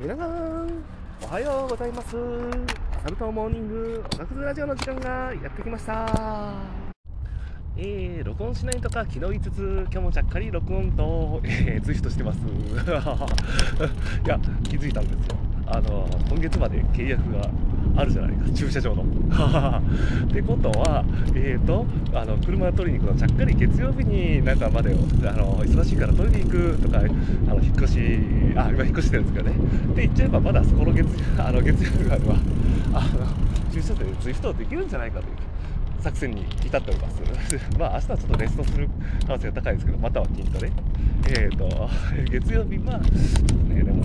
皆さんおはようございます。アサルトモーニングおがくずラジオの時間がやってきました。えー、録音しないとか昨日言いつつ今日もちゃっかり録音と、えー、ツイートしてます。いや気づいたんですよ。あの今月まで契約があるじゃないか駐車場の。ってことは、えーと、あの車取りに行くのちゃっかり月曜日になんかまであの忙しいから取りに行くとかあの引っ越しあ今引っ越してるんですけどねって言っちゃえばまだそこの月 あの月曜日まではあの駐車場でツイフトできるんじゃないかという。作戦に至っております。まあ明日はちょっとレストする可能性が高いですけど、または筋トレ。えっ、ー、と、月曜日、まあ、ね、でも、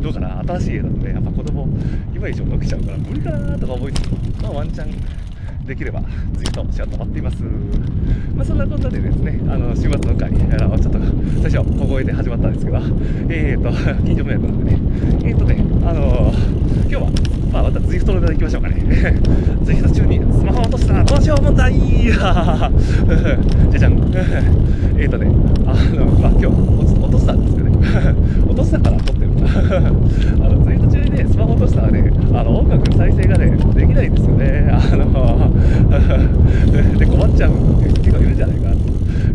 どうかな、新しい家だとね、やっぱ子供、今以上伸びちゃうから無理かなとか思いつつ、まあワンチャンできればツイートしようと思っています。まあ、そんなことでですね、あの週末の会、あのちょっと最初小声で始まったんですけど、えっ、ー、と、近所迷惑なんでね、えっ、ー、とね、あの今日は、まあ、またツイフトでいきましょうかね。ツイフト中にスマホ落としたらどうしよう問題じゃじゃん。えっ、ー、とね、あの、まあ、今日落としたんですけどね、落としたから撮ってる。あのツイート中にね、スマホ落としたらね、あの音楽再生がね、できないんですよね。あの で、困っちゃうって結構いるんじゃないかなと。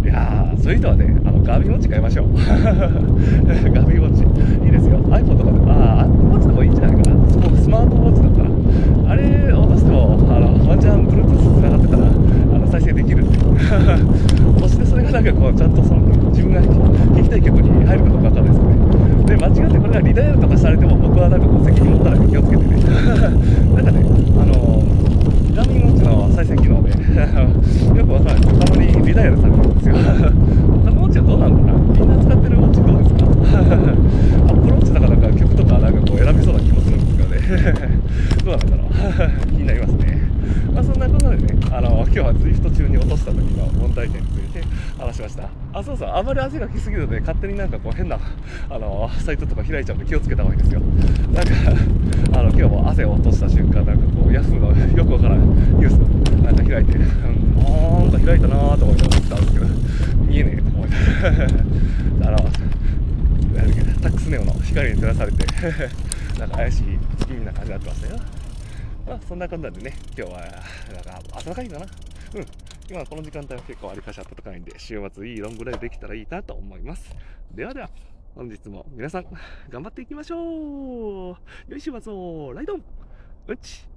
いやー、そういう人はね、あのガービンウォッチ買いましょう。ガービンウォッチ。いいですよ。iPhone とかで、ああ、Apple Watch でもいいんじゃないかな。スマートウォッチだったら。あれ落としても、あのワンチャン Bluetooth つながってたら、あの再生できるって。そしてそれがなんかこう、ちゃんとその自分が聴きたい曲に入るかどうかわかんないですよね。で、間違ってこれがリダイヤルとかされても、僕はなんかこう、責任持たないで気をつけてね。なんかね、あのガーミンウォッチの再生機能でよくわかんないですたまにリダイヤルされるんですよ。他のウォッチはどうなんだろうなみんな使ってるウォッチどうですか？アップローチだからなんか曲とかなんかこう選びそうな気もするんですけどね。どうなんだろう 気になりますね。まあそんなことでね、あの、今日は ZWIFT 中に落とした時の問題点について話しました。あ、そうそう、あまり汗が来すぎるとね、勝手になんかこう変な、あの、サイトとか開いちゃうんで気をつけた方がいいですよ。なんか、あの、今日も汗を落とした瞬間、なんかこう、ヤフーのよくわからんニュースなんか開いて、うん、なんか開いたなーと思ってたんですけど、見えねえと思って。あの、タックスネオの光に照らされてなんか怪しい月見な感じになってましたよ。まあ、そんな感じなんでね、今日は、なんか、暖かいかな。うん。今この時間帯は結構ありかし暖かいんで、週末いいロングライブできたらいいなと思います。ではでは、本日も皆さん、頑張っていきましょう良い週末をライドンうち